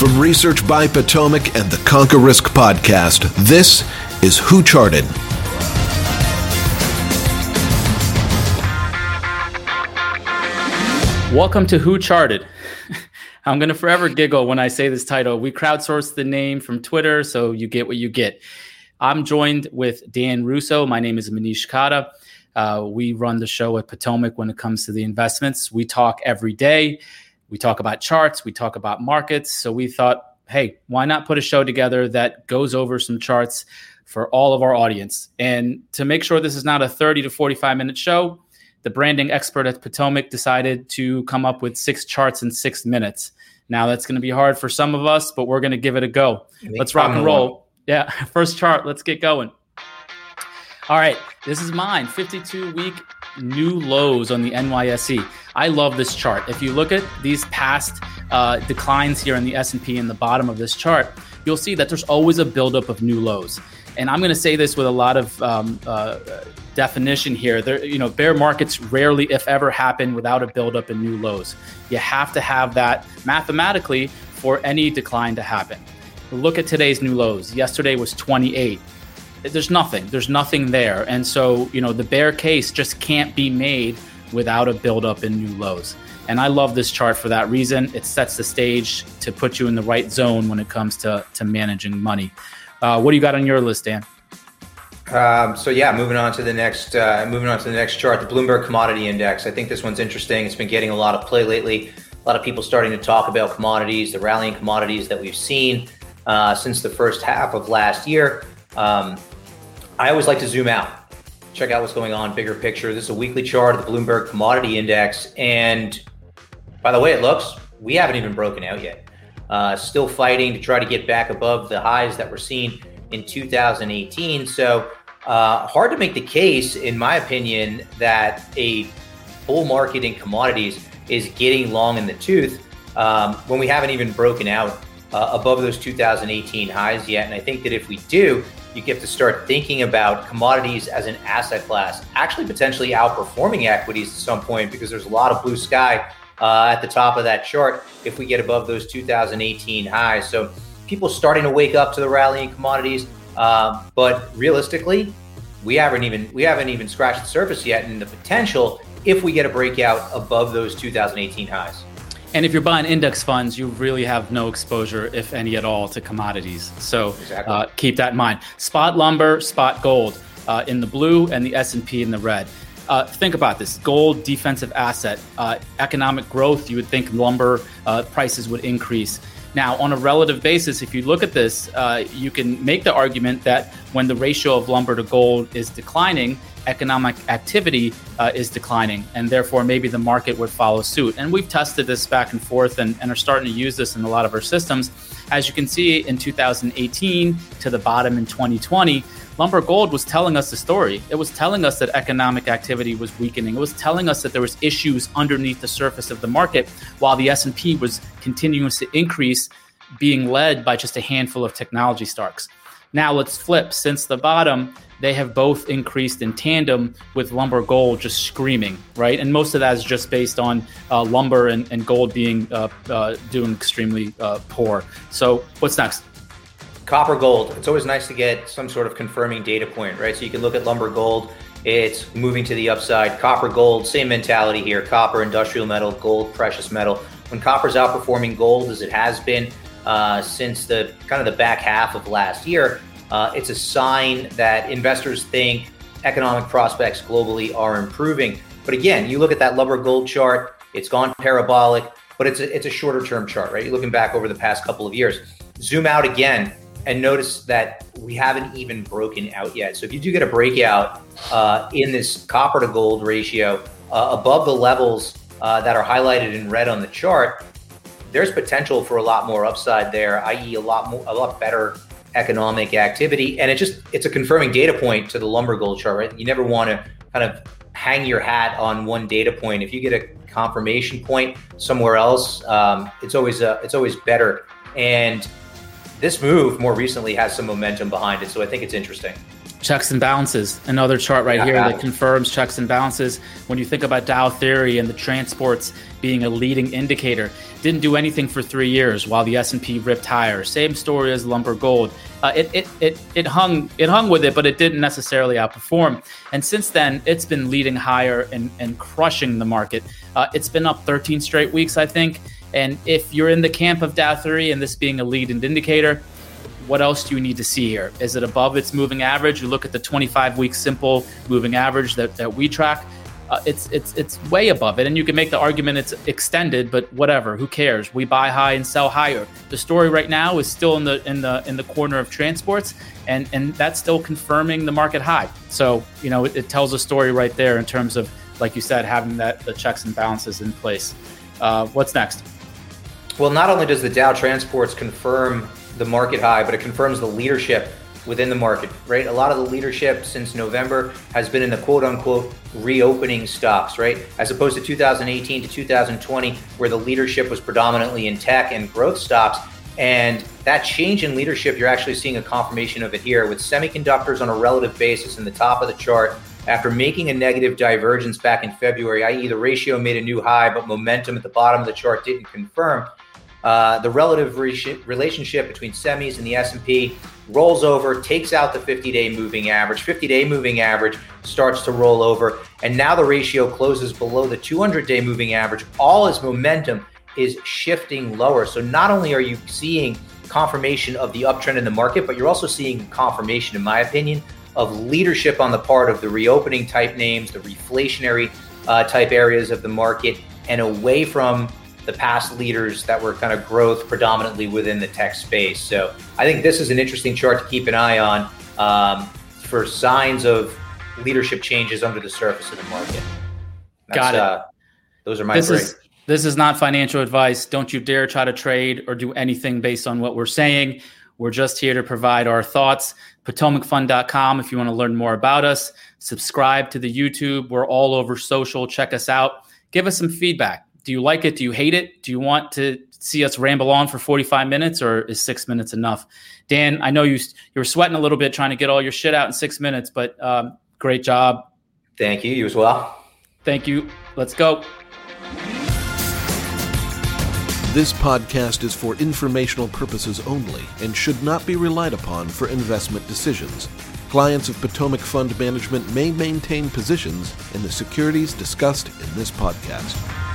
From Research by Potomac and the Conquer Risk podcast, this is Who Charted. Welcome to Who Charted. I'm going to forever giggle when I say this title. We crowdsourced the name from Twitter, so you get what you get. I'm joined with Dan Russo. My name is Manish Khatta. Uh, we run the show at Potomac when it comes to the investments. We talk every day. We talk about charts, we talk about markets. So we thought, hey, why not put a show together that goes over some charts for all of our audience? And to make sure this is not a 30 to 45 minute show, the branding expert at Potomac decided to come up with six charts in six minutes. Now that's going to be hard for some of us, but we're going to give it a go. Let's rock and roll. Yeah, first chart. Let's get going. All right, this is mine. 52 week new lows on the NYSE. I love this chart. If you look at these past uh, declines here in the S&P in the bottom of this chart, you'll see that there's always a buildup of new lows. And I'm going to say this with a lot of um, uh, definition here. There, you know, bear markets rarely, if ever, happen without a buildup in new lows. You have to have that mathematically for any decline to happen. Look at today's new lows. Yesterday was 28 there's nothing. There's nothing there. And so, you know, the bear case just can't be made without a buildup in new lows. And I love this chart for that reason. It sets the stage to put you in the right zone when it comes to, to managing money. Uh, what do you got on your list, Dan? Um, so yeah, moving on to the next, uh, moving on to the next chart, the Bloomberg Commodity Index. I think this one's interesting. It's been getting a lot of play lately. A lot of people starting to talk about commodities, the rallying commodities that we've seen uh, since the first half of last year. Um, I always like to zoom out, check out what's going on, bigger picture. This is a weekly chart of the Bloomberg Commodity Index. And by the way it looks, we haven't even broken out yet. Uh, still fighting to try to get back above the highs that were seen in 2018. So, uh, hard to make the case, in my opinion, that a bull market in commodities is getting long in the tooth um, when we haven't even broken out uh, above those 2018 highs yet. And I think that if we do, you get to start thinking about commodities as an asset class, actually potentially outperforming equities at some point because there's a lot of blue sky uh, at the top of that chart if we get above those 2018 highs. So people starting to wake up to the rallying commodities, uh, but realistically, we haven't even we haven't even scratched the surface yet, and the potential if we get a breakout above those 2018 highs. And if you're buying index funds, you really have no exposure, if any at all, to commodities. So exactly. uh, keep that in mind. Spot lumber, spot gold uh, in the blue, and the S and P in the red. Uh, think about this: gold, defensive asset, uh, economic growth. You would think lumber uh, prices would increase. Now, on a relative basis, if you look at this, uh, you can make the argument that when the ratio of lumber to gold is declining, economic activity uh, is declining, and therefore maybe the market would follow suit. And we've tested this back and forth and, and, are starting to use this in a lot of our systems. As you can see in 2018 to the bottom in 2020, lumber gold was telling us the story. It was telling us that economic activity was weakening. It was telling us that there was issues underneath the surface of the market, while the S&P was continuing to increase, being led by just a handful of technology stocks. Now let's flip. Since the bottom, they have both increased in tandem with lumber gold just screaming, right? And most of that is just based on uh, lumber and, and, gold being uh, uh, doing extremely uh, poor. So what's next? Copper gold. It's always nice to get some sort of confirming data point, right? So you can look at lumber gold. It's moving to the upside. Copper gold, same mentality here. Copper, industrial metal, gold, precious metal. When copper's outperforming gold as it has been uh, since the kind of the back half of last year, uh, it's a sign that investors think economic prospects globally are improving. But again, you look at that lumber gold chart, it's gone parabolic, but it's a, it's a shorter term chart, right? You're looking back over the past couple of years. Zoom out again and notice that we haven't even broken out yet. So if you do get a breakout uh, in this copper to gold ratio uh, above the levels uh, that are highlighted in red on the chart, there's potential for a lot more upside there, i.e., a lot more, a lot better economic activity. And it just it's a confirming data point to the lumber gold chart, right? You never want to kind of hang your hat on one data point. If you get a confirmation point somewhere else, um, it's always a, it's always better. And this move more recently has some momentum behind it, so I think it's interesting. Checks and balances. Another chart right yeah, here that confirms checks and balances. When you think about dow theory and the transports being a leading indicator didn't do anything for three years while the s&p ripped higher. Same story as lumber gold. Uh, it, it, it, it hung it hung with it but it didn't necessarily outperform. And since then it's been leading higher and, and crushing the market. Uh, it's been up 13 straight weeks i think. And if you're in the camp of dow theory and this being a leading indicator what else do you need to see here? Is it above its moving average? You look at the 25 week simple moving average that, that we track. Uh, it's it's it's way above it, and you can make the argument it's extended, but whatever. Who cares? We buy high and sell higher. The story right now is still in the in the in the corner of transports, and and that's still confirming the market high. So you know it, it tells a story right there in terms of like you said having that the checks and balances in place. Uh, what's next? Well, not only does the Dow Transports confirm the market high, but it confirms the leadership within the market, right? A lot of the leadership since November has been in the quote unquote reopening stocks, right? As opposed to 2018 to 2020, where the leadership was predominantly in tech and growth stocks. And that change in leadership, you're actually seeing a confirmation of it here with semiconductors on a relative basis in the top of the chart. After making a negative divergence back in February, i.e., the ratio made a new high, but momentum at the bottom of the chart didn't confirm. Uh, the relative re- relationship between semis and the S&P rolls over, takes out the 50-day moving average. 50-day moving average starts to roll over, and now the ratio closes below the 200-day moving average. All its momentum is shifting lower. So not only are you seeing confirmation of the uptrend in the market, but you're also seeing confirmation, in my opinion, of leadership on the part of the reopening type names, the reflationary uh, type areas of the market, and away from the past leaders that were kind of growth predominantly within the tech space. So I think this is an interesting chart to keep an eye on um, for signs of leadership changes under the surface of the market. That's, Got it. Uh, those are my this is this is not financial advice. Don't you dare try to trade or do anything based on what we're saying. We're just here to provide our thoughts. PotomacFund.com if you want to learn more about us. Subscribe to the YouTube. We're all over social. Check us out. Give us some feedback do you like it? Do you hate it? Do you want to see us ramble on for 45 minutes or is six minutes enough? Dan, I know you, you were sweating a little bit trying to get all your shit out in six minutes, but um, great job. Thank you. You as well. Thank you. Let's go. This podcast is for informational purposes only and should not be relied upon for investment decisions. Clients of Potomac Fund Management may maintain positions in the securities discussed in this podcast.